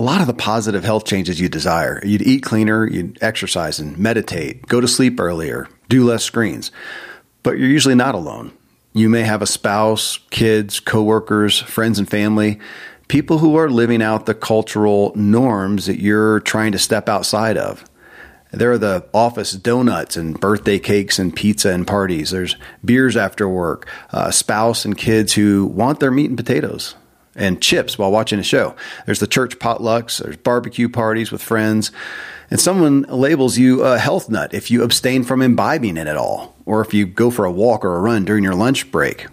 a lot of the positive health changes you desire. You'd eat cleaner, you'd exercise and meditate, go to sleep earlier, do less screens. But you're usually not alone. You may have a spouse, kids, coworkers, friends and family, people who are living out the cultural norms that you're trying to step outside of. There are the office donuts and birthday cakes and pizza and parties. There's beers after work, a spouse and kids who want their meat and potatoes and chips while watching a show. There's the church potlucks, there's barbecue parties with friends, and someone labels you a health nut if you abstain from imbibing it at all, or if you go for a walk or a run during your lunch break.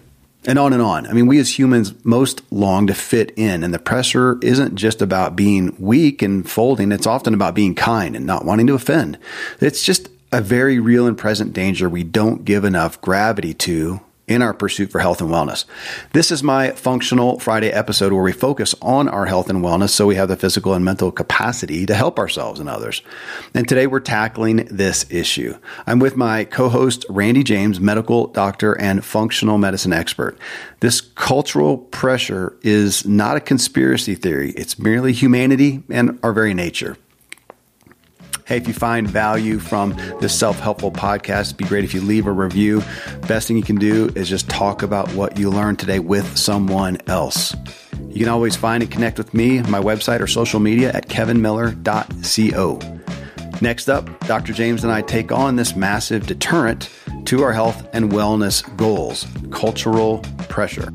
And on and on. I mean, we as humans most long to fit in, and the pressure isn't just about being weak and folding, it's often about being kind and not wanting to offend. It's just a very real and present danger we don't give enough gravity to in our pursuit for health and wellness. This is my Functional Friday episode where we focus on our health and wellness so we have the physical and mental capacity to help ourselves and others. And today we're tackling this issue. I'm with my co host, Randy James, medical doctor and functional medicine expert. This cultural pressure is not a conspiracy theory, it's merely humanity and our very nature. Hey, if you find value from this self helpful podcast, it'd be great if you leave a review. Best thing you can do is just talk about what you learned today with someone else. You can always find and connect with me, my website, or social media at kevinmiller.co. Next up, Dr. James and I take on this massive deterrent to our health and wellness goals cultural pressure.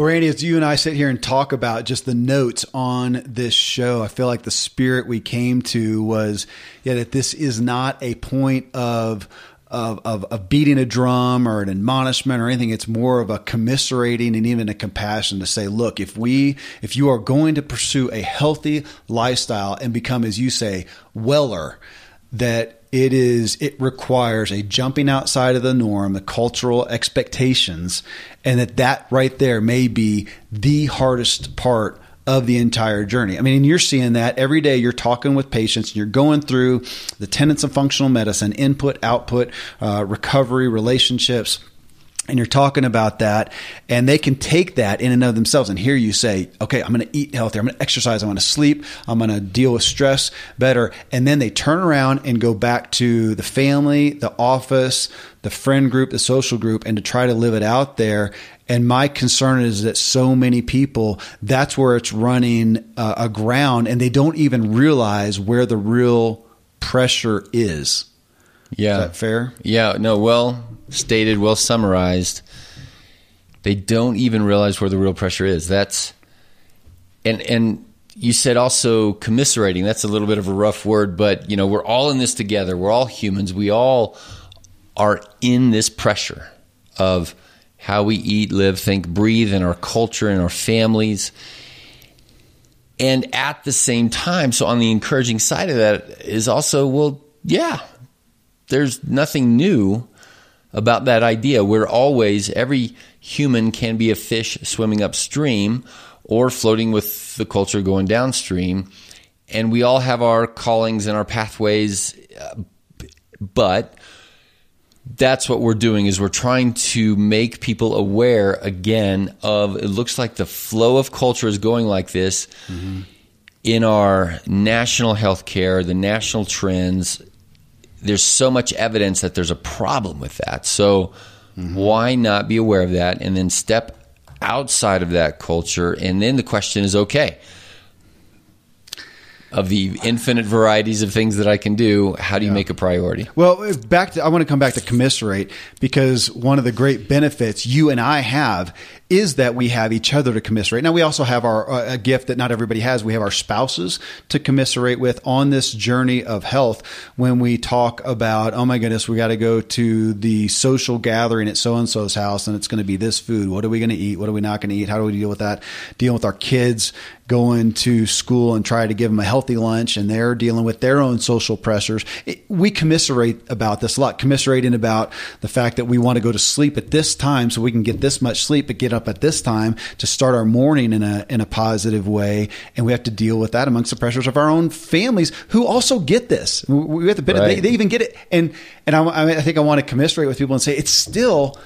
Well, Randy, as you and I sit here and talk about just the notes on this show, I feel like the spirit we came to was yeah, that this is not a point of of, of, of, beating a drum or an admonishment or anything. It's more of a commiserating and even a compassion to say, look, if we, if you are going to pursue a healthy lifestyle and become, as you say, weller, that it is it requires a jumping outside of the norm the cultural expectations and that that right there may be the hardest part of the entire journey. I mean, and you're seeing that every day. You're talking with patients, and you're going through the tenets of functional medicine: input, output, uh, recovery, relationships and you're talking about that and they can take that in and of themselves and hear you say okay i'm going to eat healthier. I'm going to exercise. I'm going to sleep. I'm going to deal with stress better. And then they turn around and go back to the family the office the friend group the social group and to try to live it out there. And my concern is that so many people that's where it's running uh, aground and they don't even realize where the real pressure is. Yeah. Is that fair? Yeah, no, well stated, well summarized. They don't even realize where the real pressure is. That's and and you said also commiserating. That's a little bit of a rough word, but you know, we're all in this together. We're all humans. We all are in this pressure of how we eat, live, think, breathe in our culture and our families. And at the same time, so on the encouraging side of that is also, well, yeah, there's nothing new about that idea. We're always, every human can be a fish swimming upstream or floating with the culture going downstream. And we all have our callings and our pathways, uh, but that's what we're doing is we're trying to make people aware again of it looks like the flow of culture is going like this mm-hmm. in our national health care the national trends there's so much evidence that there's a problem with that. So mm-hmm. why not be aware of that and then step outside of that culture? And then the question is, okay, of the infinite varieties of things that I can do, how do you yeah. make a priority? Well, back to I want to come back to commiserate because one of the great benefits you and I have is that we have each other to commiserate. Now we also have our uh, a gift that not everybody has. We have our spouses to commiserate with on this journey of health. When we talk about, oh my goodness, we got to go to the social gathering at so and so's house, and it's going to be this food. What are we going to eat? What are we not going to eat? How do we deal with that? Dealing with our kids going to school and try to give them a healthy lunch and they're dealing with their own social pressures. It, we commiserate about this a lot, commiserating about the fact that we want to go to sleep at this time so we can get this much sleep, but get up at this time to start our morning in a, in a positive way. And we have to deal with that amongst the pressures of our own families who also get this. We have to, right. they, they, even get it. And, and I, I think I want to commiserate with people and say it's still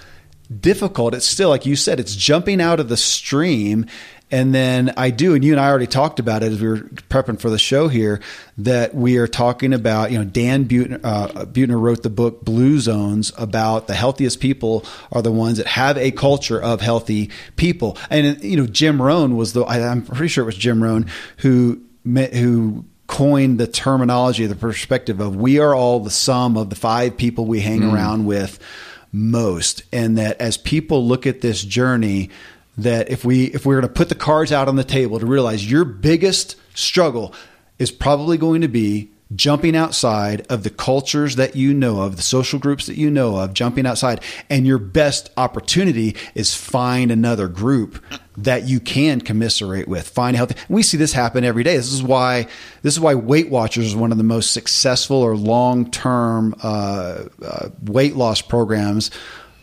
difficult. It's still, like you said, it's jumping out of the stream and then I do, and you and I already talked about it as we were prepping for the show here, that we are talking about, you know, Dan Butner, uh, Buettner wrote the book Blue Zones about the healthiest people are the ones that have a culture of healthy people. And, you know, Jim Rohn was the, I, I'm pretty sure it was Jim Rohn who, who coined the terminology, the perspective of we are all the sum of the five people we hang mm. around with most. And that as people look at this journey, that if we if we were to put the cards out on the table to realize your biggest struggle is probably going to be jumping outside of the cultures that you know of, the social groups that you know of, jumping outside. And your best opportunity is find another group that you can commiserate with, find healthy. We see this happen every day. This is why this is why Weight Watchers is one of the most successful or long term uh, uh, weight loss programs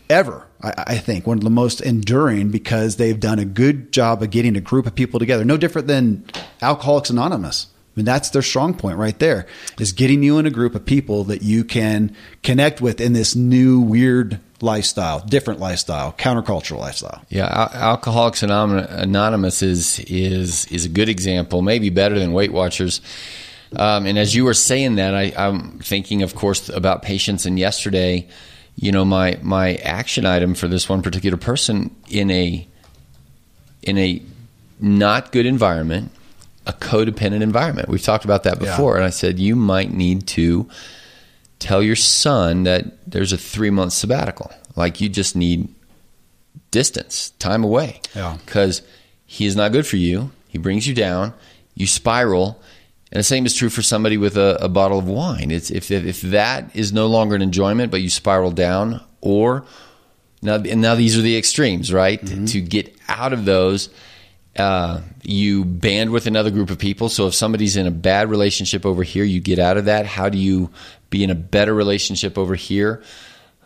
ever. I, think one of the most enduring because they've done a good job of getting a group of people together. No different than Alcoholics Anonymous. I mean, that's their strong point right there is getting you in a group of people that you can connect with in this new weird lifestyle, different lifestyle, countercultural lifestyle. Yeah, Alcoholics Anonymous is is is a good example, maybe better than Weight Watchers. Um, and as you were saying that, I, I'm thinking, of course, about patients. And yesterday, you know my my action item for this one particular person in a in a not good environment a codependent environment. We've talked about that before. Yeah. and i said you might need to tell your son that there's a three month sabbatical. Like you just need distance time away. Yeah. Because he is not good for you. He brings you down. You spiral and the same is true for somebody with a, a bottle of wine. It's if, if that is no longer an enjoyment, but you spiral down, or now and now these are the extremes, right? Mm-hmm. To get out of those, uh, you band with another group of people. So if somebody's in a bad relationship over here, you get out of that. How do you be in a better relationship over here?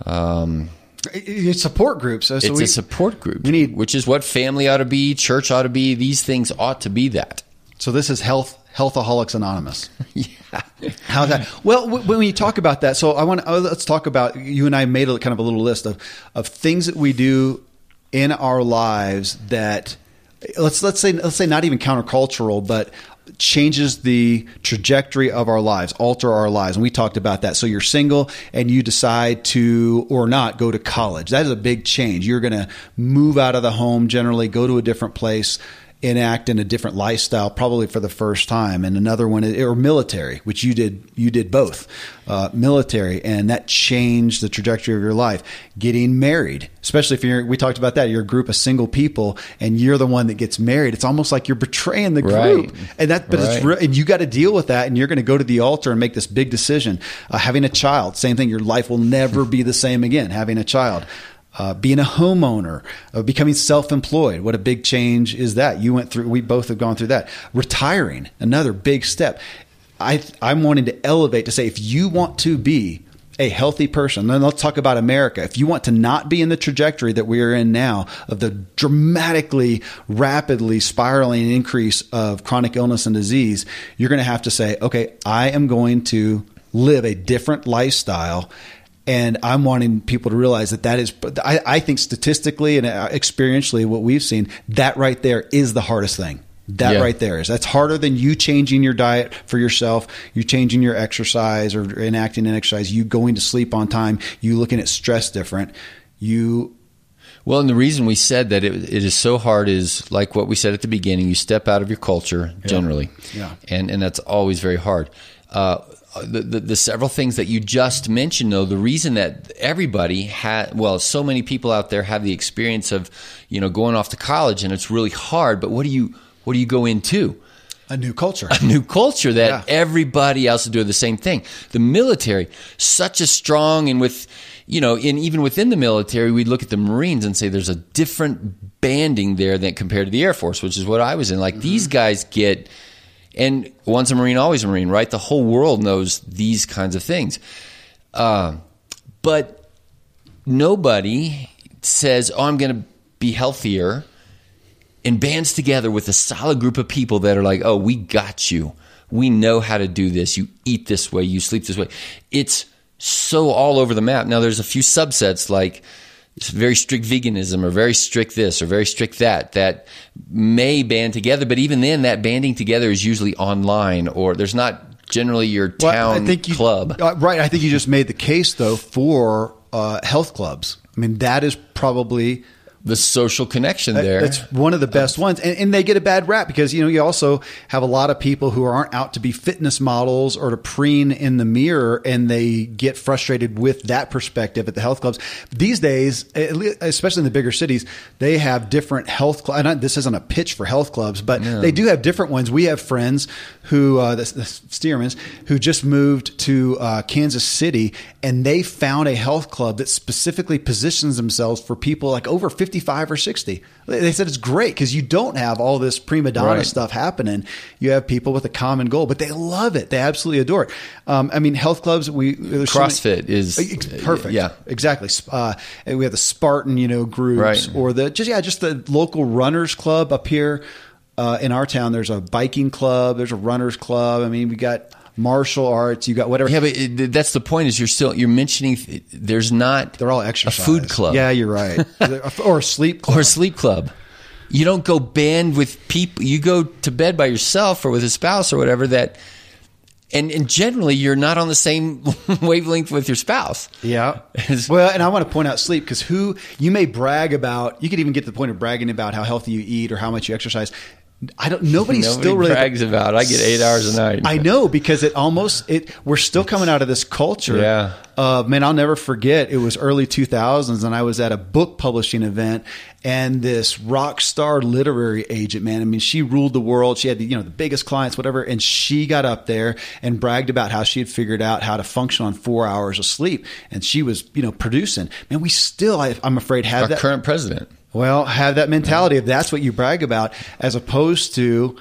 Um, it's support groups. So it's we, a support group. We need, which is what family ought to be, church ought to be. These things ought to be that. So this is health Healthaholics Anonymous. yeah. How's that? Well, when you talk about that, so I want to, oh, let's talk about you and I made a kind of a little list of of things that we do in our lives that let's let's say let's say not even countercultural, but changes the trajectory of our lives, alter our lives. And we talked about that. So you're single and you decide to or not go to college. That is a big change. You're going to move out of the home generally, go to a different place enact in a different lifestyle probably for the first time and another one or military which you did you did both uh, military and that changed the trajectory of your life getting married especially if you're we talked about that you're a group of single people and you're the one that gets married it's almost like you're betraying the group right. and that but right. it's re- and you got to deal with that and you're going to go to the altar and make this big decision uh, having a child same thing your life will never be the same again having a child uh, being a homeowner, uh, becoming self-employed. What a big change is that? You went through. We both have gone through that. Retiring, another big step. I, I'm wanting to elevate to say if you want to be a healthy person, then let's talk about America. If you want to not be in the trajectory that we are in now of the dramatically, rapidly spiraling increase of chronic illness and disease, you're going to have to say, okay, I am going to live a different lifestyle and I'm wanting people to realize that that is, I, I think statistically and uh, experientially, what we've seen, that right there is the hardest thing. That yeah. right there is that's harder than you changing your diet for yourself, you changing your exercise or enacting an exercise, you going to sleep on time, you looking at stress different. You Well, and the reason we said that it, it is so hard is like what we said at the beginning. You step out of your culture generally, Yeah. and and that's always very hard. Uh, the, the, the several things that you just mentioned, though, the reason that everybody had, well, so many people out there have the experience of, you know, going off to college, and it's really hard. But what do you what do you go into? A new culture. a new culture that Yeah. everybody else is doing the same thing. The military, such a strong and with you know, and even within the military, we look at the Marines and say there's a different banding there than compared to the Air Force, which is what I was in. Like these mm-hmm. guys get, and once a Marine, always a Marine, right? The whole world knows these kinds of things. Uh, but nobody says, "Oh, I'm going to be healthier." and bands together with a solid group of people that are like, oh, we got you. We know how to do this. You eat this way, you sleep this way. It's so all over the map. Now, there's a few subsets like very strict veganism or very strict this or very strict that that may band together. But even then, that banding together is usually online or there's not generally your Well, town you, club. uh, right. I think you just made the case though for uh, health clubs. I mean, that is probably the social connection there. That's one of the best ones, and, and they get a bad rap because you know you also have a lot of people who aren't out to be fitness models or to preen in the mirror, and they get frustrated with that perspective at the health clubs. These days, especially in the bigger cities, they have different health clubs. This isn't a pitch for health clubs, but they do have different ones. We have friends who uh, the, the Steermans who just moved to uh, Kansas City, and they found a health club that specifically positions themselves for people like over 55 or 60. They said it's great because you don't have all this prima donna Right. stuff happening. You have people with a common goal, but they love it. They absolutely adore it. Um, I mean, health clubs, we there's so many- CrossFit is- perfect. yeah. exactly. Uh, and we have the Spartan, you know, groups Right. or the just yeah, just the local runners club up here uh, in our town. There's a biking club. There's a runners club. I mean, we got martial arts. You got whatever. Yeah, but it, that's the point. Is you're still you're mentioning there's not They're all exercise. a food club Yeah, you're right. or a sleep club. or a sleep club. You don't go band with people. You go to bed by yourself or with a spouse or whatever. That and and generally you're not on the same wavelength with your spouse. Yeah. Well, and I want to point out sleep because who you may brag about, you could even get to the point of bragging about how healthy you eat or how much you exercise. I don't. Nobody, still really brags about. It. I get eight hours a night. I know because it almost it. We're still coming out of this culture. Yeah. Uh, man, I'll never forget. It was early 2000s, and I was at a book publishing event, and this rock star literary agent, man. I mean, she ruled the world. She had the, you know the biggest clients, whatever, and she got up there and bragged about how she had figured out how to function on four hours of sleep, and she was you know producing. Man, we still, I, I'm afraid, have Our that. current president. Well, have that mentality if that's what you brag about, as opposed to.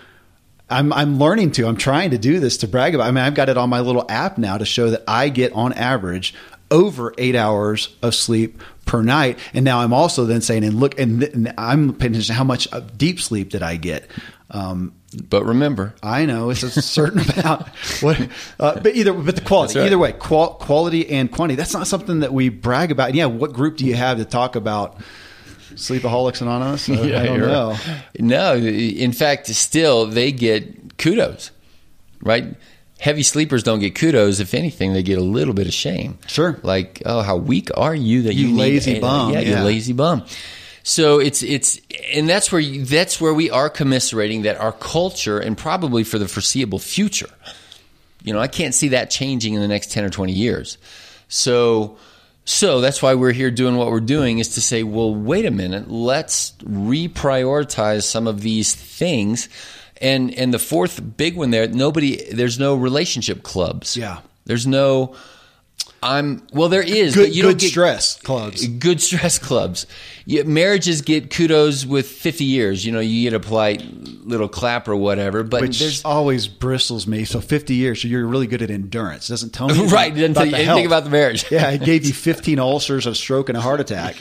I'm I'm learning to. I'm trying to do this to brag about. I mean, I've got it on my little app now to show that I get on average over eight hours of sleep per night. And now I'm also then saying, and look, and, th- and I'm paying attention to how much deep sleep did I get. Um, But remember, I know it's a certain amount. What, uh, but either, but the quality, right. either way, qual- quality and quantity. That's not something that we brag about. And yeah, what group do you have to talk about Sleepaholics Anonymous? Uh, I don't know. No, in fact, still they get kudos, right? Heavy sleepers don't get kudos. If anything, they get a little bit of shame. Sure. Like, oh, how weak are you that You you, lazy bum, Yeah, yeah. you lazy bum. So it's it's and that's where you, that's where we are commiserating that our culture and probably for the foreseeable future. You know, I can't see that changing in the next 10 or 20 years. So so that's why we're here doing what we're doing is to say, well, wait a minute, let's reprioritize some of these things. And and the fourth big one there, nobody there's no relationship clubs. Yeah. There's no I'm well there is, Good, you good don't get stress clubs. good stress clubs. Yeah, marriages get kudos with 50 years. You know, you get a polite little clap or whatever, but Which there's always bristles me. So 50 years, so you're really good at endurance. Doesn't tell me right, doesn't tell you anything health. about the marriage. Yeah, it gave you 15 ulcers, a stroke, and a heart attack.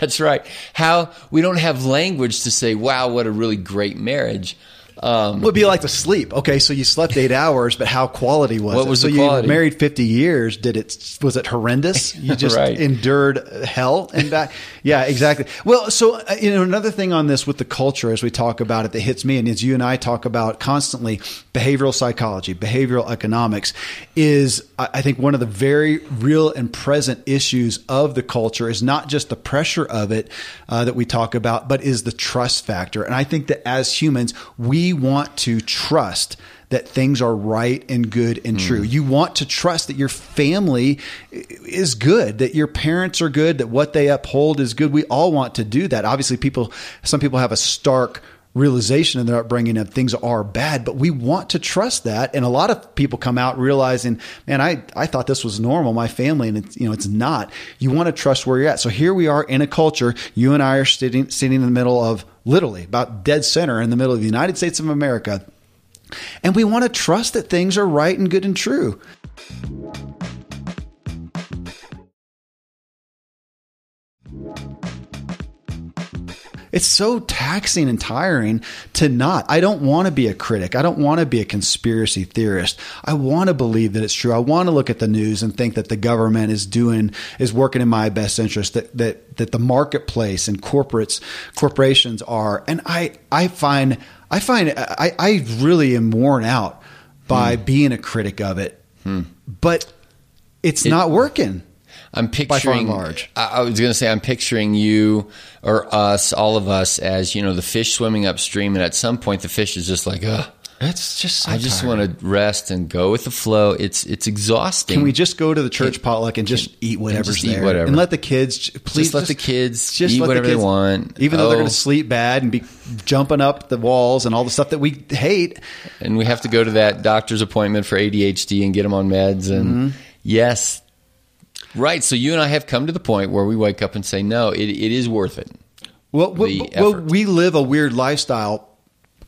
That's right. How we don't have language to say, "Wow, what a really great marriage," Um, would be like to sleep. Okay, so you slept eight hours, but how quality was What it? was so the you married fifty years. Did it? Was it horrendous? You just Right. endured hell and back. Yeah, exactly. Well, so uh, you know another thing on this with the culture, as we talk about it, that hits me, and as you and I talk about constantly, behavioral psychology, behavioral economics, is I I think one of the very real and present issues of the culture is not just the pressure of it uh, that we talk about, but is the trust factor. And I think that as humans, we want to trust that things are right and good and true. Mm. You want to trust that your family is good, that your parents are good, that what they uphold is good. We all want to do that. Obviously, people, some people have a stark realization in their upbringing of things are bad, but we want to trust that. And a lot of people come out realizing, man, I, I thought this was normal, my family, and it's, you know, it's not. You want to trust where you're at. So here we are in a culture. You and I are sitting, sitting in the middle of literally about dead center in the middle of the United States of America. And we want to trust that things are right and good and true. It's so taxing and tiring to not. I don't want to be a critic. I don't want to be a conspiracy theorist. I want to believe that it's true. I want to look at the news and think that the government is doing is working in my best interest. That that that the marketplace and corporates corporations are. And I I find I find I I really am worn out by hmm. being a critic of it. Hmm. But it's not working. I'm picturing. large. I, I was going to say I'm picturing you or us, all of us, as you know, the fish swimming upstream, and at some point the fish is just like, ugh. It's just so I just tiring. want to rest and go with the flow. It's it's exhausting. Can we just go to the church potluck and just eat whatever's just eat there, whatever. and let the kids please Just let the kids just eat the whatever they want. even though they're Oh. going to sleep bad and be jumping up the walls and all the stuff that we hate. and we have to go to that doctor's appointment for ADHD and get them on meds. And Mm-hmm. yes, right. So you and I have come to the point where we wake up and say, no, it, it is worth it. Well, well, well, we live a weird lifestyle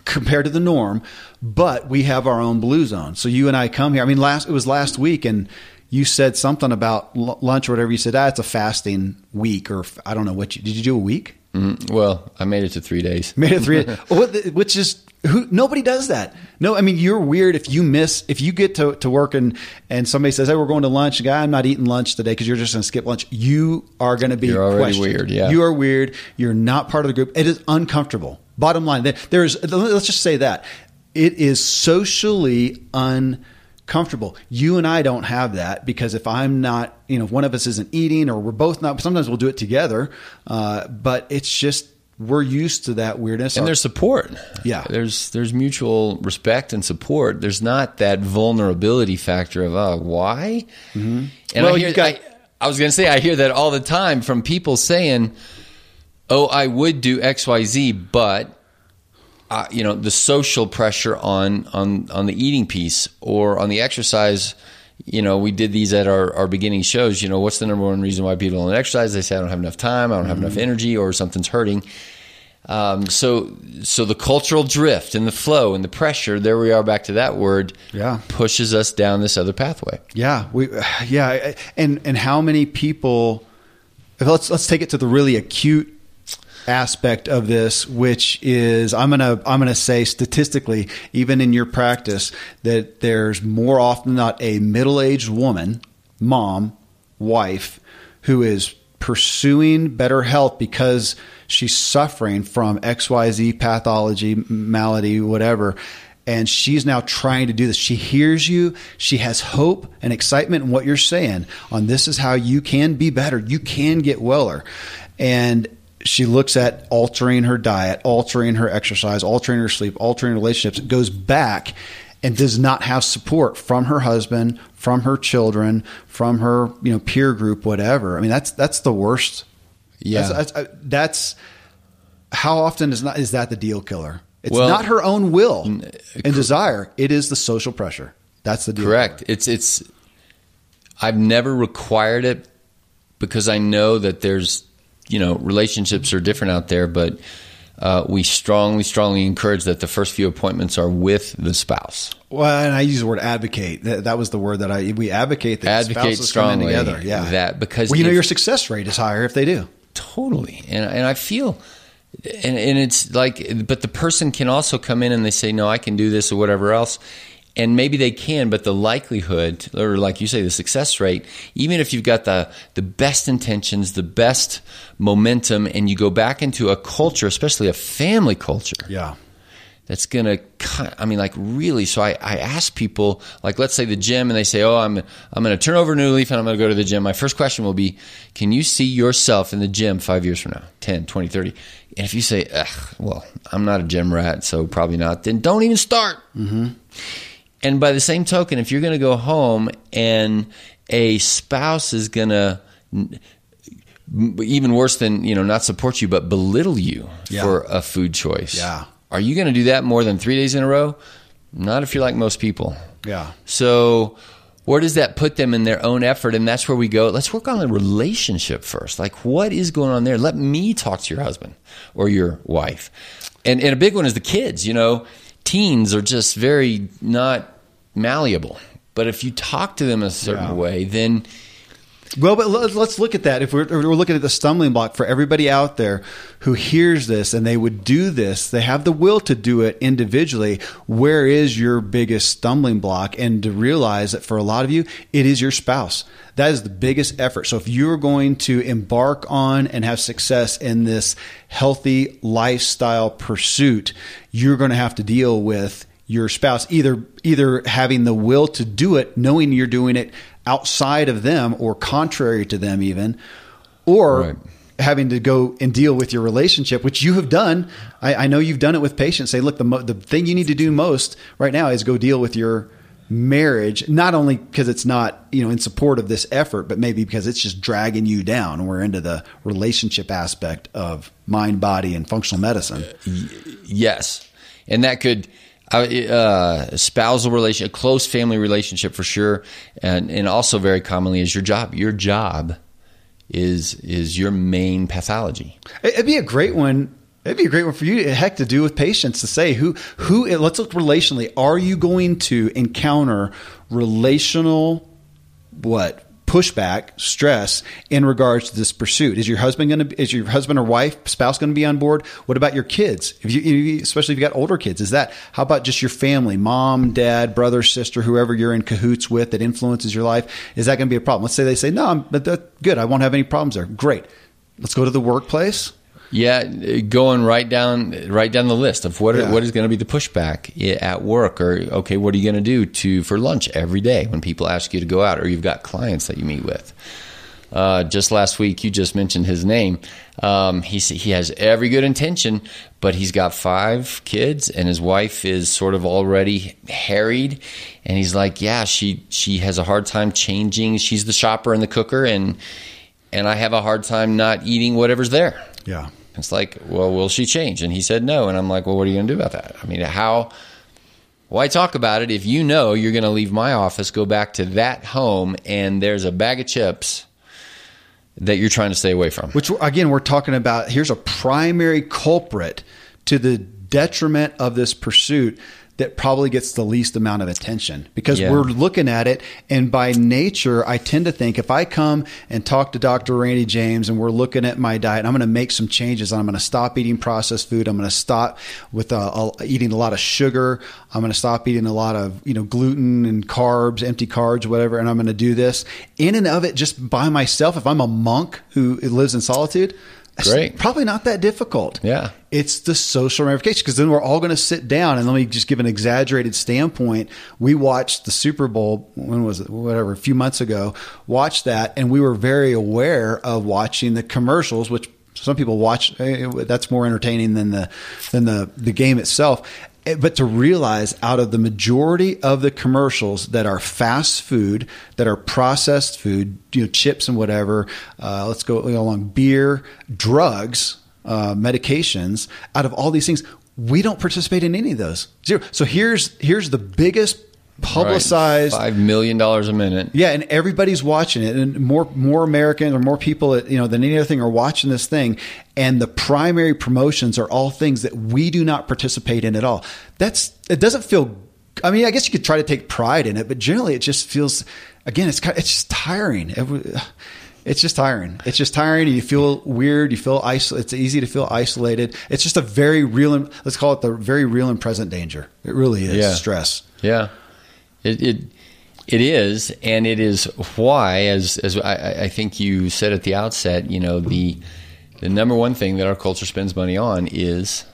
compared to the norm, but we have our own blue zone. So you and I come here. I mean, last it was last week, and you said something about l- lunch or whatever. You said, ah, it's a fasting week, or I don't know what you did. You do a week? Mhm. Well, I made it to three days. Made it three, which is who nobody does that. No, I mean you're weird if you miss if you get to, to work and and somebody says, "Hey, we're going to lunch." Guy, I'm not eating lunch today because you're just going to skip lunch. You are going to be You're already questioned. weird, yeah. you are weird. You're not part of the group. It is uncomfortable. Bottom line, there's let's just say that it is socially uncomfortable. You and I don't have that because if I'm not, you know, if one of us isn't eating or we're both not, sometimes we'll do it together. Uh, but it's just we're used to that weirdness. And there's support. Yeah. There's there's mutual respect and support. There's not that vulnerability factor of oh why. Mm-hmm. And Well, I, hear, you got- I, I was going to say I hear that all the time from people saying, "Oh, I would do X, Y, Z, but." Uh, you know the social pressure on on on the eating piece or on the exercise you know we did these at our, our beginning shows you know what's the number one reason why people don't exercise they say i don't have enough time i don't have enough energy or something's hurting um, so so the cultural drift and the flow and the pressure there we are back to that word Yeah. pushes us down this other pathway Yeah, we yeah, and and how many people? Let's let's take it to the really acute aspect of this, which is I'm gonna I'm gonna say statistically, even in your practice, that there's more often not a middle aged woman, mom, wife, who is pursuing better health because she's suffering from XYZ pathology, malady, whatever. And she's now trying to do this. She hears you. She has hope and excitement in what you're saying on this is how you can be better. You can get weller. And she looks at altering her diet, altering her exercise, altering her sleep, altering relationships, goes back and does not have support from her husband, from her children, from her you know peer group, whatever. I mean, that's that's the worst. Yeah. that's, that's, uh, that's how often is not is that the deal killer? It's Well- not her own will and desire. It is the social pressure. That's the deal. Correct. It's it's. I've never required it because I know that there's you know relationships are different out there, but uh, we strongly strongly encourage that the first few appointments are with the spouse. Well, and I use the word advocate. That, that was the word that I we advocate that Advocate spouses come in together. Yeah, that because well, you know your success rate is higher if they do. Totally, and and I feel and and it's like, but the person can also come in and they say, no, I can do this or whatever else. And maybe they can, but the likelihood, or like you say, the success rate, even if you've got the, the best intentions, the best momentum, and you go back into a culture, especially a family culture, Yeah. that's gonna i mean like really so I, I ask people like let's say the gym and they say oh i'm i'm gonna turn over a new leaf and i'm gonna go to the gym. My first question will be can you see yourself in the gym five years from now? 10 20 30 and if you say Ugh, well i'm not a gym rat so probably not then don't even start. Mm-hmm. And by the same token if you're gonna go home and a spouse is gonna even worse than you know not support you but belittle you Yeah. for a food choice Yeah. are you going to do that more than three days in a row? Not if you're like most people. Yeah. So, where does that put them in their own effort? And that's where we go. Let's work on the relationship first. Like, what is going on there? Let me talk to your husband or your wife. And, and a big one is the kids. You know, teens are just very not malleable. But if you talk to them a certain Yeah. way, then Well, but let- let's look at that. If we're, we're looking at the stumbling block for everybody out there who hears this and they would do this, they have the will to do it individually. Where is your biggest stumbling block? And to realize that for a lot of you, it is your spouse. That is the biggest effort. So if you're going to embark on and have success in this healthy lifestyle pursuit, you're going to have to deal with your spouse either either having the will to do it knowing you're doing it outside of them or contrary to them even or Right. having to go and deal with your relationship which you have done. I, I know you've done it with patients say look the, mo- the thing you need to do most right now is go deal with your marriage not only because it's not you know in support of this effort but maybe because it's just dragging you down. We're into the relationship aspect of mind body and functional medicine. Uh, yes, and that could uh, spousal relation, a close family relationship for sure, and and also very commonly is your job. Your job is is your main pathology. It'd be a great one. It'd be a great one for you, heck, to do with patients to say who who. Let's look relationally. Are you going to encounter relational what pushback, stress in regards to this pursuit? Is your husband going to is your husband or wife spouse going to be on board? What about your kids? If you, especially if you got older kids, is that how about just your family, mom, dad, brother, sister, whoever you're in cahoots with that influences your life? Is that going to be a problem? Let's say they say no, I'm, good, I won't have any problems there. Great. Let's go to the workplace. Yeah, going right down right down the list of what Yeah. what is going to be the pushback at work, or okay, what are you going to do to for lunch every day when people ask you to go out, or you've got clients that you meet with. Uh, just last week, you just mentioned his name. Um, he he has every good intention, but he's got five kids, and his wife is sort of already harried. And he's like, "Yeah, she she has a hard time changing. She's the shopper and the cooker, and and I have a hard time not eating whatever's there." Yeah. It's like, well, will she change? And he said no. And I'm like, well, what are you going to do about that? I mean, how? Why talk about it if you know you're going to leave my office, go back to that home, and there's a bag of chips that you're trying to stay away from? Which again, we're talking about. Here's a primary culprit to the detriment of this pursuit that probably gets the least amount of attention because Yeah. we're looking at it. And by nature i tend to think if i come and talk to dr randy james and we're looking at my diet i'm going to make some changes. I'm going to stop eating processed food. I'm going to stop with uh, eating a lot of sugar. I'm going to stop eating a lot of you know gluten and carbs empty carbs whatever and i'm going to do this. In and of it just by myself if i'm a monk who lives in solitude it's probably not that difficult Yeah. it's the social ramifications because then we're all going to sit down and let me just give an exaggerated standpoint. We watched the Super Bowl, when was it? Whatever, a few months ago, watched that and we were very aware of watching the commercials, which some people watch. eh, That's more entertaining than the, than the, the game itself. Eh, But to realize out of the majority of the commercials that are fast food, that are processed food, you know, chips and whatever, uh, let's go along beer, drugs, uh, medications, out of all these things, we don't participate in any of those. Zero. So here's here's the biggest publicized. Right. five million dollars a minute. Yeah, and everybody's watching it, and more more Americans or more people, you know, than any other thing are watching this thing. And the primary promotions are all things that we do not participate in at all. That's it. Doesn't feel. I mean, I guess you could try to take pride in it, but generally, it just feels. Again, it's it's just tiring. It, It's just tiring. It's just tiring. You feel weird. You feel isolated. It's easy to feel isolated. It's just a very real, and- let's call it the very real and present danger. It really is Yeah. stress. Yeah, it it, it is, and it is why, as as I, I- I think you said at the outset, you know the the number one thing that our culture spends money on is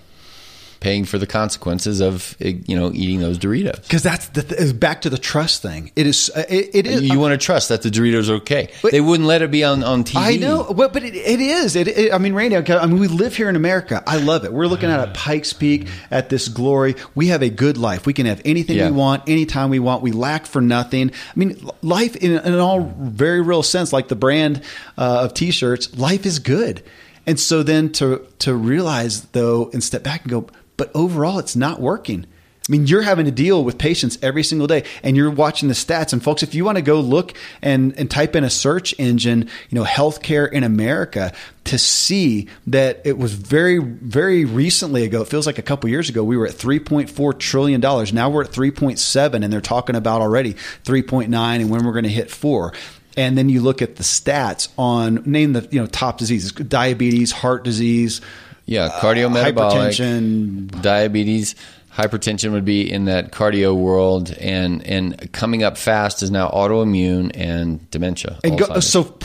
paying for the consequences of eh, you know eating those Doritos. Because that's the th- back to the trust thing. It is. uh, It, it is. You want to trust that the Doritos are okay. But- they wouldn't let it be on on TV. I know, but, but it, it is. It, it, I mean, Randy, I mean, we live here in America. I love it. We're looking at a Pikes Peak at this glory. We have a good life. We can have anything Yeah. we want, anytime we want. We lack for nothing. I mean, life in, in all very real sense, like the brand uh, of T-shirts, life is good. And so then to to realize though, and step back and go, but overall, it's not working. I mean, you're having to deal with patients every single day and you're watching the stats. And folks, if you want to go look and, and type in a search engine, you know, healthcare in America to see that it was very, very recently ago, it feels like a couple years ago, we were at $3.4 trillion. Now we're at 3.7 and they're talking about already 3.9 and when we're going to hit four. And then you look at the stats on name the, you know, top diseases, diabetes, heart disease, Yeah, uh, cardiometabolic, hypertension, diabetes, hypertension would be in that cardio world, and and coming up fast is now autoimmune and dementia. And go, so,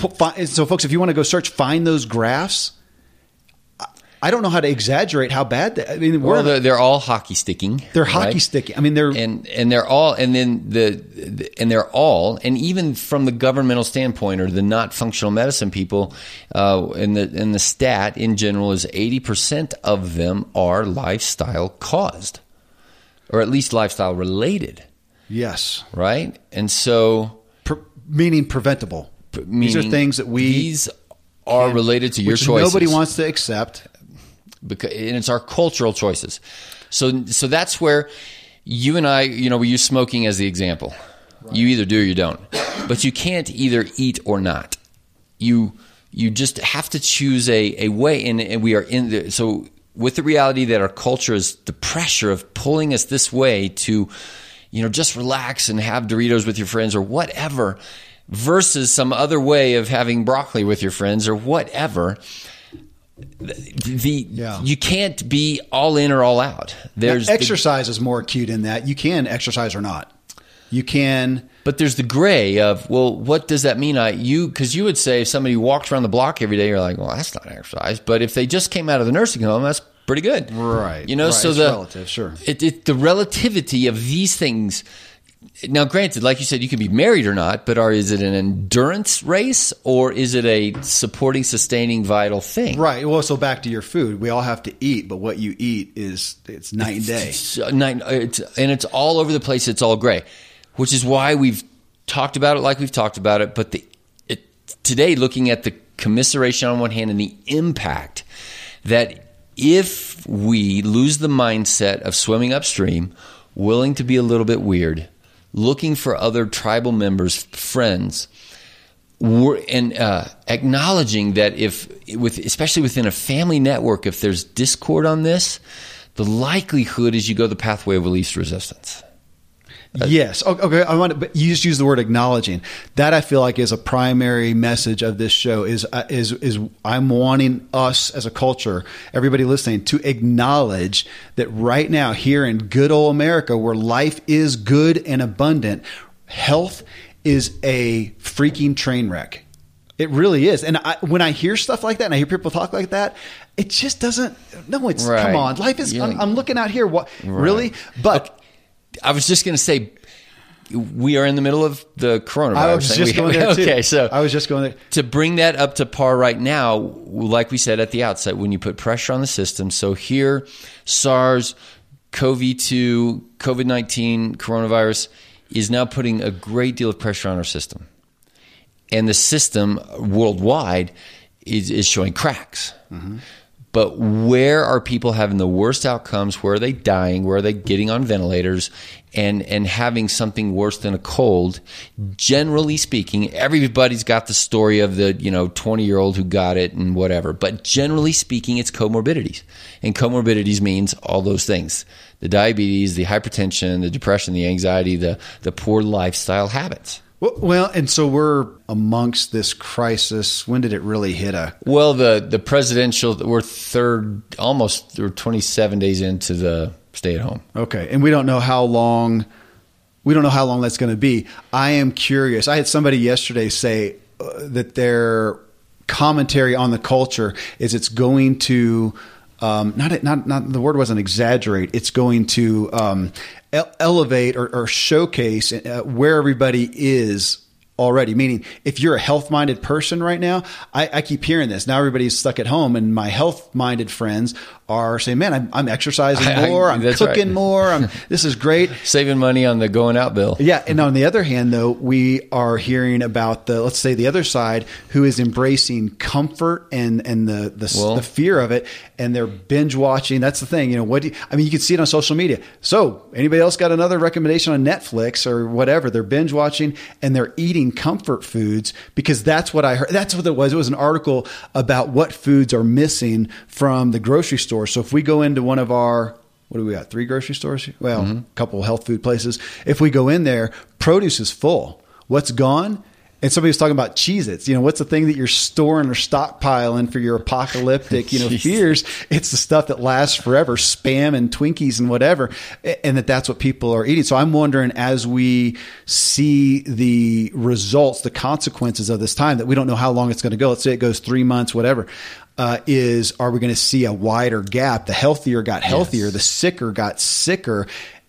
so folks, if you want to go search, find those graphs. I- don't know how to exaggerate how bad. That, I mean, we're, well, they're, they're all hockey sticking. they're hockey sticking. I mean, they're and and they're all and then the, the and they're all and even from the governmental standpoint or the not functional medicine people uh, and the and the stat in general is 80% of them are lifestyle caused or at least lifestyle related yes, right and so pre- meaning preventable. these are things that we these are related to your which choices Nobody wants to accept. Because and it's our cultural choices. So so that's where you and I, you know, we use smoking as the example. You either do or you don't. But you can't either eat or not. You you just have to choose a, a way and, and we are in the so with the reality that our culture is the pressure of pulling us this way to you know just relax and have Doritos with your friends or whatever versus some other way of having broccoli with your friends or whatever the Yeah. you can't be all in or all out. There's Now, the- exercise is more acute in that you can exercise or not. You can. but there's the gray of well, what does that mean? I you because you would say if somebody walked around the block every day, you're like, well, that's not exercise. But if they just came out of the nursing home, that's pretty good, Right. You know, Right. so It's the relative, sure. It, it, the relativity of these things. Now, granted, like you said, you can be married or not, but are is it an endurance race or is it a supporting, sustaining, vital thing? Right. Well, so back to your food. We all have to eat, but what you eat is it's night and day. It's, uh, nine, it's, and it's all over the place. It's all gray, which is why we've talked about it like we've talked about it. But the it, today, looking at the commiseration on one hand and the impact that if we lose the mindset of swimming upstream, willing to be a little bit weird, looking for other tribal members, friends, and uh, acknowledging that if, with especially within a family network, if there's discord on this, the likelihood is you go the pathway of least resistance. Yes. Okay. I want to, but you just use the word acknowledging. That I feel like is a primary message of this show. Is uh, is is I'm wanting us as a culture, everybody listening, to acknowledge that right now here in good old America, where life is good and abundant, health is a freaking train wreck. It really is. And I, when I hear stuff like that, and I hear people talk like that, it just doesn't. No, it's Right. come on. Life is. Yeah. I'm, I'm looking out here. What really? But. I was just going to say, we are in the middle of the coronavirus. I was just We- going there too. Okay, so I was just going there. to bring that up to par right now, like we said at the outset, when you put pressure on the system. So here, SARS, CoV two, COVID nineteen, coronavirus is now putting a great deal of pressure on our system, and the system worldwide is is showing cracks. Mm-hmm. But where are people having the worst outcomes? Where are they dying? Where are they getting on ventilators and, and having something worse than a cold? Generally speaking, everybody's got the story of the, you know, 20 year old who got it and whatever. But generally speaking, it's comorbidities. And comorbidities means all those things. The diabetes, the hypertension, the depression, the anxiety, the, the poor lifestyle habits. Well, and so we're amongst this crisis. When did it really hit a? Well, the the presidential we're third, almost we're 27 days into the stay at home. Okay, and we don't know how long. We don't know how long that's going to be. I am curious. I had somebody yesterday say uh, that their commentary on the culture is it's going to um, not not not the word wasn't exaggerate. It's going to um, elevate or, or showcase uh, where everybody is already. Meaning, if you're a health minded person right now, I, I, keep hearing this. Now everybody's stuck at home, and my health minded friends are saying, "Man, I'm, I'm exercising more. I, am cooking right. more. I'm, this is great. Saving money on the going out bill." Yeah, and on the other hand, though, we are hearing about the let's say the other side who is embracing comfort and and the the, well, the fear of it, and they're binge watching. That's the thing. You know what? You, I mean, you can see it on social media. So, anybody else got another recommendation on Netflix or whatever? They're binge watching and they're eating comfort foods because that's what I heard. That's what it was. It was an article about what foods are missing from the grocery store stores. So if we go into one of our what do we got? Three grocery stores? Well, mm-hmm. a couple health food places. If we go in there, produce is full. What's gone? And somebody was talking about Cheez Its. You know, what's the thing that you're storing or stockpiling for your apocalyptic, you know, fears? It's the stuff that lasts forever, spam and Twinkies and whatever. And that that's what people are eating. So I'm wondering as we see the results, the consequences of this time that we don't know how long it's going to go. Let's say it goes three months, whatever uh, is are we going to see a wider gap? The healthier got healthier, yes. the sicker got sicker.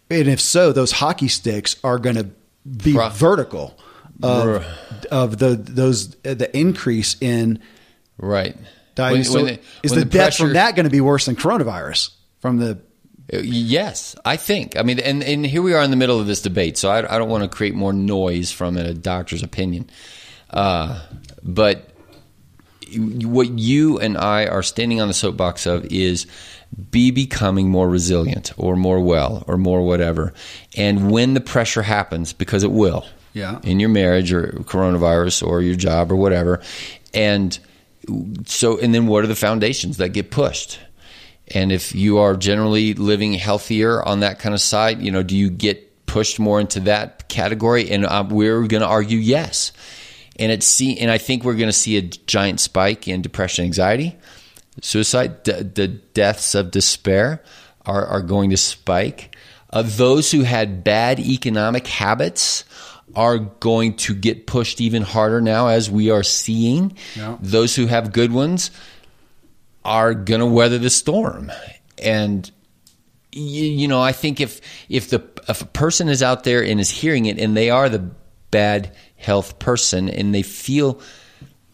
And if so, those hockey sticks are going to be vertical of, of the those the increase in right. When, so when the, is the, the death pressure, from that going to be worse than coronavirus from the uh, Yes, I think. I mean, and, and here we are in the middle of this debate, so I, I don't want to create more noise from a doctor's opinion. Uh, but what you and I are standing on the soapbox of is be becoming more resilient or more well or more whatever. And when the pressure happens, because it will, yeah. in your marriage or coronavirus or your job or whatever, and so and then what are the foundations that get pushed? And if you are generally living healthier on that kind of side, you know, do you get pushed more into that category? And uh, we're going to argue yes and it's see, and I think we're going to see a giant spike in depression, anxiety, suicide. D- the deaths of despair are are going to spike. Uh, those who had bad economic habits are going to get pushed even harder now, as we are seeing. Yeah. Those who have good ones are going to weather the storm, and you, you know, I think if if the if a person is out there and is hearing it, and they are the bad health person and they feel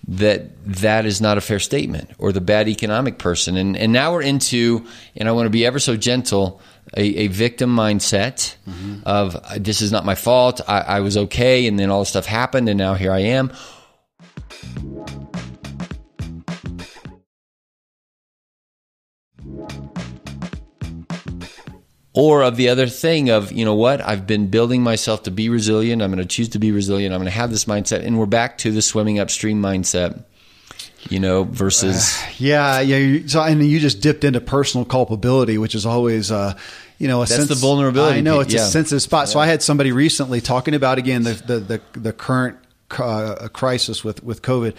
that that is not a fair statement or the bad economic person. And and now we're into and I want to be ever so gentle a, a victim mindset mm-hmm. of this is not my fault. I, I was okay and then all this stuff happened and now here I am or of the other thing of you know what i've been building myself to be resilient i'm going to choose to be resilient i'm going to have this mindset and we're back to the swimming upstream mindset you know versus uh, yeah yeah so and you just dipped into personal culpability which is always uh you know, that's sense, the vulnerability. I know it's yeah. a sensitive spot. Yeah. So I had somebody recently talking about again the the the, the current uh, crisis with with COVID,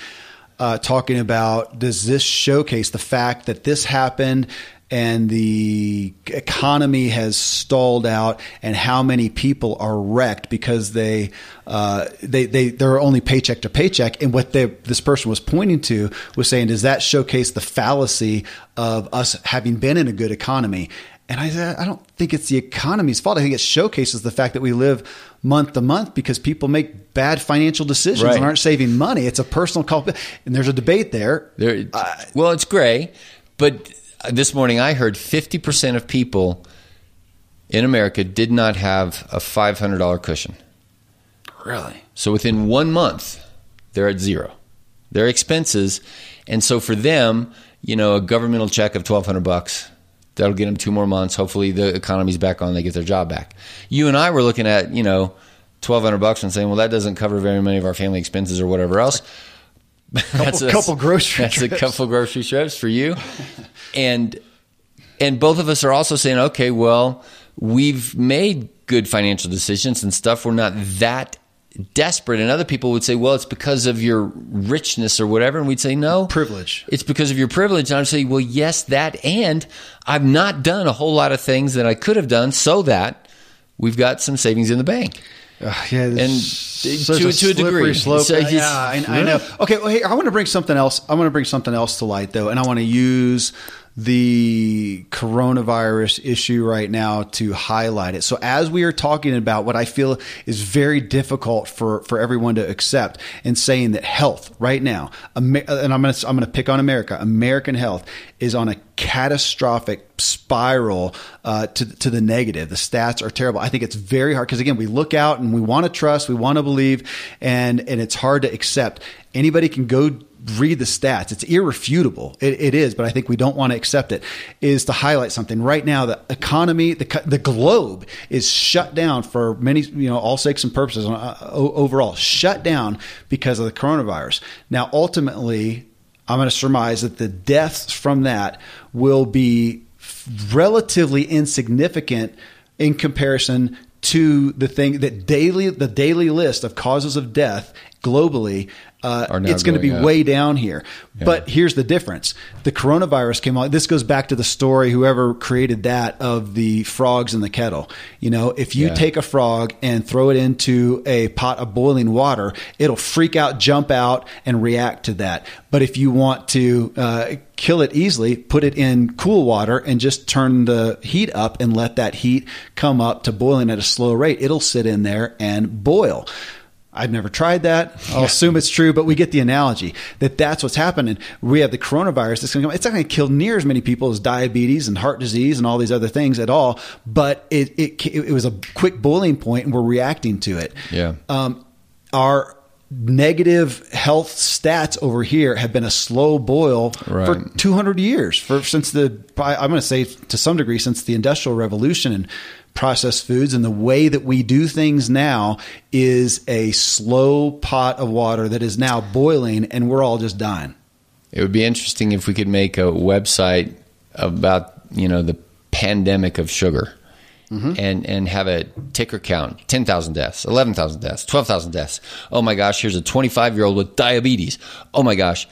uh, talking about does this showcase the fact that this happened and the economy has stalled out and how many people are wrecked because they uh, they they they're only paycheck to paycheck and what they, this person was pointing to was saying does that showcase the fallacy of us having been in a good economy and I said, I don't think it's the economy's fault. I think it showcases the fact that we live month to month because people make bad financial decisions right. and aren't saving money. It's a personal call. And there's a debate there. there uh, well, it's gray, but this morning I heard 50% of people in America did not have a $500 cushion. Really? So within one month, they're at zero. Their expenses, and so for them, you know, a governmental check of 1200 bucks, that'll get them two more months. Hopefully the economy's back on, they get their job back. You and I were looking at, you know, 1200 bucks and saying, well, that doesn't cover very many of our family expenses or whatever else. Couple, that's a couple grocery that's trips. a couple grocery trips for you and and both of us are also saying okay well we've made good financial decisions and stuff we're not that desperate. And other people would say, well, it's because of your richness or whatever. And we'd say, no. Privilege. It's because of your privilege. And I'd say, well, yes, that. And I've not done a whole lot of things that I could have done so that we've got some savings in the bank. Uh, yeah, and to, a, to a degree, slope. So yeah, I, I know. Okay, well, hey, I want to bring something else. I want to bring something else to light, though, and I want to use the coronavirus issue right now to highlight it. So, as we are talking about what I feel is very difficult for for everyone to accept, and saying that health right now, and I'm going to I'm going to pick on America. American health is on a catastrophic spiral uh, to to the negative. The stats are terrible. I think it's very hard because again, we look out and we want to trust, we want to believe, and and it's hard to accept. Anybody can go read the stats. It's irrefutable. It, it is, but I think we don't want to accept it. Is to highlight something right now. The economy, the the globe is shut down for many, you know, all sakes and purposes. Uh, overall, shut down because of the coronavirus. Now, ultimately, I'm going to surmise that the deaths from that will be relatively insignificant in comparison to the thing that daily the daily list of causes of death globally uh, it's going to be up. way down here. But here's the difference. The coronavirus came on this goes back to the story whoever created that of the frogs in the kettle. You know if you Yeah. take a frog and throw it into a pot of boiling water it'll freak out jump out and react to that. But if you want to uh, kill it easily put it in cool water and just turn the heat up and let that heat come up to boiling at a slow rate. It'll sit in there and boil I've never tried that. I'll assume it's true, but we get the analogy that that's what's happening. We have the coronavirus that's going to come. It's not going to kill near as many people as diabetes and heart disease and all these other things at all. But it it, it was a quick boiling point, and we're reacting to it. Yeah. Um, our negative health stats over here have been a slow boil Right. for 200 years for since the I'm going to say to some degree since the industrial revolution and processed foods and the way that we do things now is a slow pot of water that is now boiling and we're all just dying. It would be interesting if we could make a website about you know the pandemic of sugar, and and have a ticker count: ten thousand deaths, eleven thousand deaths, twelve thousand deaths. Oh my gosh, here's a twenty-five year old with diabetes. Oh my gosh,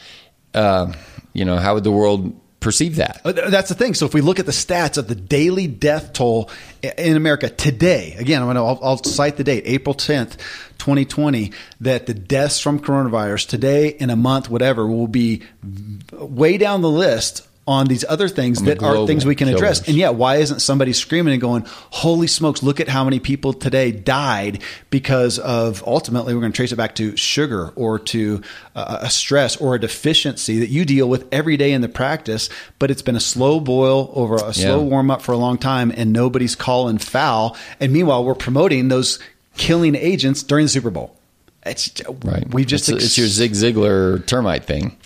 uh, you know how would the world perceive that? Uh, th- That's the thing. So if we look at the stats of the daily death toll in America today, again, I'm gonna, I'll, I'll cite the date, April 10th, 2020, that the deaths from coronavirus today in a month, whatever, will be way down the list on these other things the that are things we can address. And yet, why isn't somebody screaming and going, holy smokes, look at how many people today died because of ultimately we're going to trace it back to sugar or to uh, a stress or a deficiency that you deal with every day in the practice, but it's been a slow boil over a slow Yeah. warm up for a long time and nobody's calling foul. And meanwhile, we're promoting those killing agents during the Super Bowl. It's Right. We've just it's, it's your Zig Ziglar termite thing.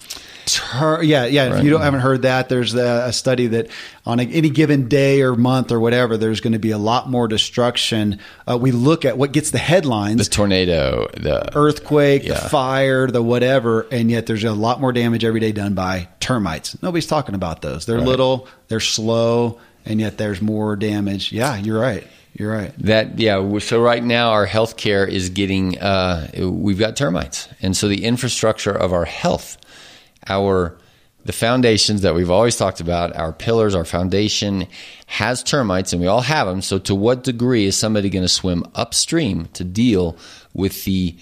Ter- yeah, yeah. If you don't haven't heard that, there's a, a study that on a, any given day or month or whatever, there's going to be a lot more destruction. Uh, we look at what gets the headlines: The tornado, the earthquake, Yeah. the fire, the whatever, and yet there's a lot more damage every day done by termites. Nobody's talking about those. They're Right. little, they're slow, and yet there's more damage. Yeah, you're right. You're right. That yeah. So right now our healthcare is getting uh, we've got termites, and so the infrastructure of our health, our the foundations that we've always talked about, our pillars, our foundation has termites, and we all have them. So to what degree is somebody going to swim upstream to deal with the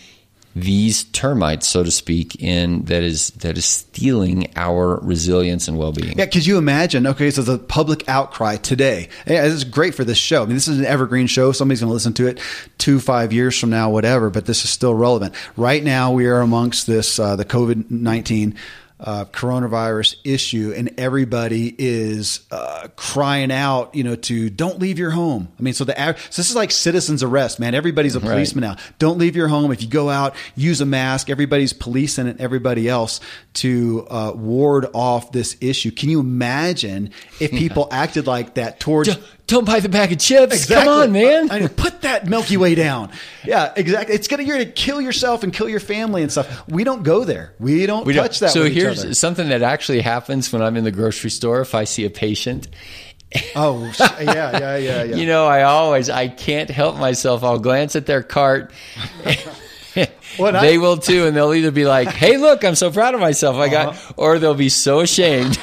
these termites, so to speak, in that is that is stealing our resilience and well being? Yeah, could you imagine? Okay, so the public outcry today. Yeah, this is great for this show. I mean, this is an evergreen show. Somebody's going to listen to it two, five years from now, whatever. But this is still relevant. Right now, we are amongst this uh, the COVID nineteen. Uh, coronavirus issue, and everybody is uh, crying out, you know, to don't leave your home. I mean, so the so this is like citizens arrest, man. Everybody's a Right. policeman now. Don't leave your home. If you go out, use a mask. Everybody's policing and everybody else to uh, ward off this issue. Can you imagine if people acted like that towards? Don't- Don't buy the bag of chips. Come on, man. I put that Milky Way down. Yeah, exactly. It's gonna you're gonna kill yourself and kill your family and stuff. We don't go there. We don't We don't- touch that. So here's something that actually happens when I'm in the grocery store. If I see a patient, Oh, yeah, yeah, yeah, yeah. you know, I always I can't help myself. I'll glance at their cart, What I- they will too, and they'll either be like, "Hey, look, I'm so proud of myself, I got," or they'll be so ashamed.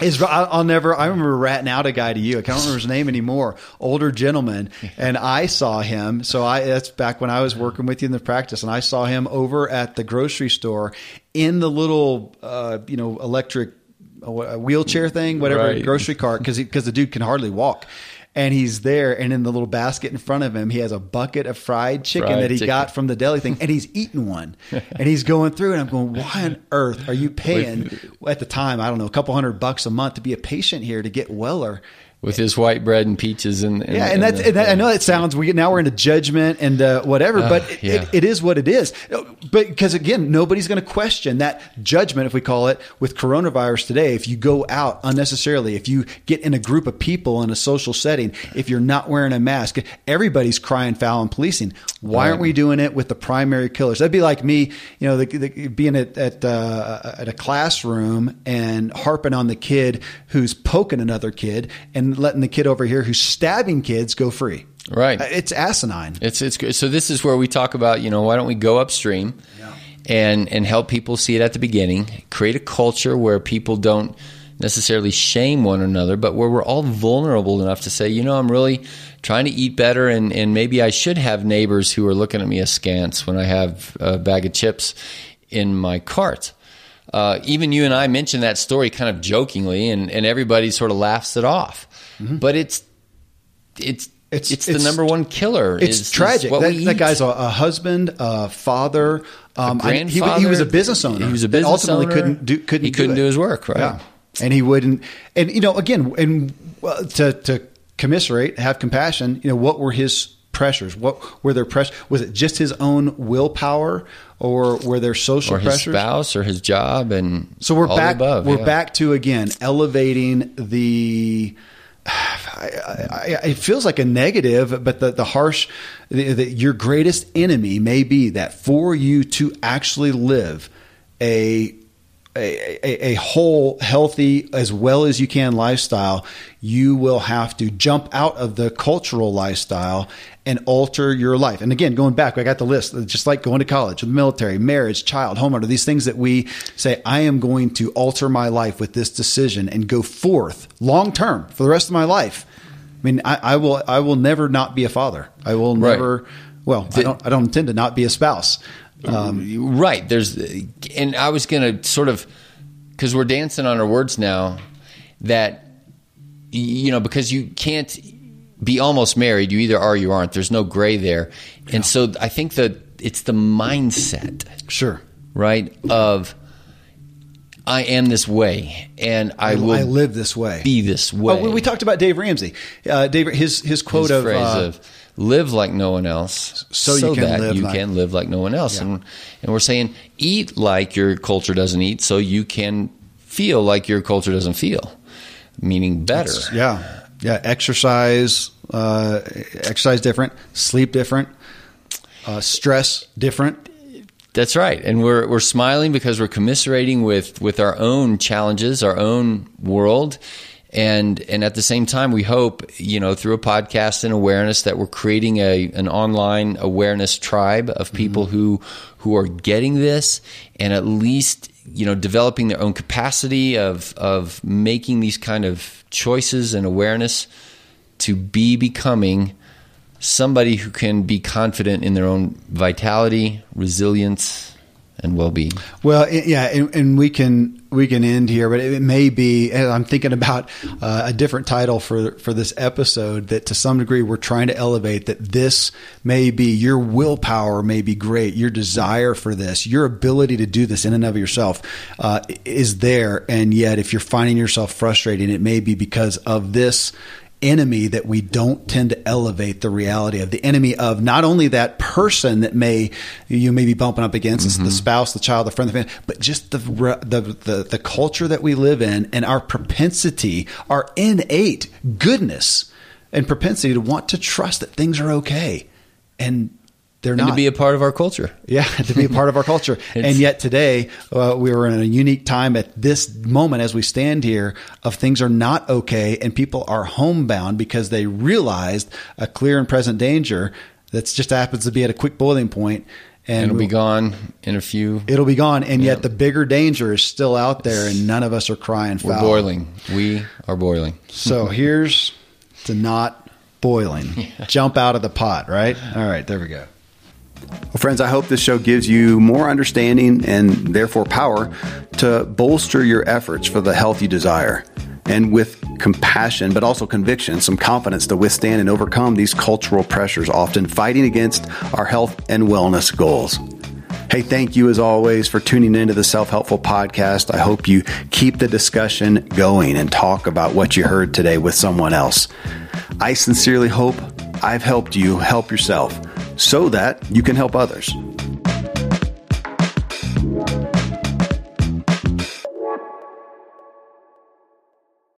Is I- I'll never. I remember ratting out a guy to you. I can't remember his name anymore. Older gentleman, and I saw him. So I that's back when I was working with you in the practice, and I saw him over at the grocery store in the little, uh, you know, electric uh, wheelchair thing, whatever Right. grocery cart, because because the dude can hardly walk. And he's there, and in the little basket in front of him, he has a bucket of fried chicken Fried that he chicken. got from the deli thing, and he's eating one, and he's going through, and I'm going, why on earth are you paying at the time? I don't know, a couple hundred bucks a month to be a patient here to get Weller. With his white bread and peaches and, and Yeah, and that's and that, I know that sounds we now we're into judgment and uh, whatever, but it, yeah. it, it is what it is. But because again, nobody's going to question that judgment, if we call it, with coronavirus today. If you go out unnecessarily, if you get in a group of people in a social setting, if you're not wearing a mask, everybody's crying foul and policing. Why aren't we doing it with the primary killers? That'd be like me, you know, the, the, being at at, uh, at a classroom and harping on the kid who's poking another kid and letting the kid over here who's stabbing kids go free. Right. Uh, It's asinine. It's it's good. So this is where we talk about you know why don't we go upstream, and and help people see it at the beginning, create a culture where people don't necessarily shame one another, but where we're all vulnerable enough to say, you know, I'm really trying to eat better, and and maybe I should have neighbors who are looking at me askance when I have a bag of chips in my cart. Uh, even you and I mentioned that story kind of jokingly, and, and everybody sort of laughs it off. But it's it's It's- it's, the it's- number one killer. It's is- is tragic. what That, that guy's a, a husband, a father, um, I- he- he, was a business owner. He was a business ultimately owner. couldn't do couldn't He couldn't do, do his work, right? Yeah, and he wouldn't. And you know, again, and well, to to commiserate, have compassion. You know, what were his pressures? What were their pressures? Was it just his own willpower, or were there social or his pressures? spouse or his job and So we're back. above, we're yeah. back to again elevating the. I, I, it feels like a negative, but the the harsh, the, the, your greatest enemy may be that for you to actually live a, a, a whole, healthy, as well as you can lifestyle, you will have to jump out of the cultural lifestyle and alter your life. And again, going back, I got the list, just like going to college, the military, marriage, child, homeowner, these things that we say, I am going to alter my life with this decision and go forth long term for the rest of my life. I mean, I, I will, I will never not be a father. I will Right. never, well, I don't, I don't intend to not be a spouse. Um, right. There's, and I was going to sort of, because we're dancing on our words now, that you know, because you can't be almost married, you either are or you aren't. There's no gray there, and so I think that it's the mindset, sure. right? Of I am this way, and I will I live this way. be this way. Oh, we, talked about Dave Ramsey. Uh, Dave, his his quote his of, phrase uh, of live like no one else So you can that live you like- can live like no one else Yeah. and and we're saying eat like your culture doesn't eat so you can feel like your culture doesn't feel meaning better yeah, yeah, exercise, uh, exercise different, sleep different, uh, stress different. that's right. And we're we're smiling because we're commiserating with with our own challenges our own world. And and at the same time we hope you know through a podcast and awareness that we're creating a an online awareness tribe of people who who are getting this and at least you know developing their own capacity of of making these kind of choices and awareness to be becoming somebody who can be confident in their own vitality, resilience, and well-being. Well, yeah, and, and we can we can end here, but it may be. I'm thinking about uh, a different title for for this episode. That to some degree we're trying to elevate. That this may be your willpower may be great, your desire for this, your ability to do this in and of yourself uh, is there, and yet if you're finding yourself frustrated, it may be because of this enemy that we don't tend to elevate the reality of. The enemy of not only that person that may you may be bumping up against it's the mm-hmm. spouse the child the friend the family but just the, the the the culture that we live in and our propensity our innate goodness and propensity to want to trust that things are okay. And they're And not to be a part of our culture. yeah, to be a part of our culture. and yet today, uh, we are in a unique time at this moment as we stand here of things are not okay and people are homebound because they realized a clear and present danger that just happens to be at a quick boiling point. and it'll be gone in a few. It'll be gone, and yet the bigger danger is still out there, and none of us are crying foul. We're boiling. We are boiling. so here's to not boiling. Yeah. Jump out of the pot, right? All right, there we go. Well, friends, I hope this show gives you more understanding and therefore power to bolster your efforts for the health you desire. And with compassion, but also conviction, some confidence to withstand and overcome these cultural pressures, often fighting against our health and wellness goals. Hey, thank you as always for tuning into the Self Helpful Podcast. I hope you keep the discussion going and talk about what you heard today with someone else. I sincerely hope I've helped you help yourself so that you can help others.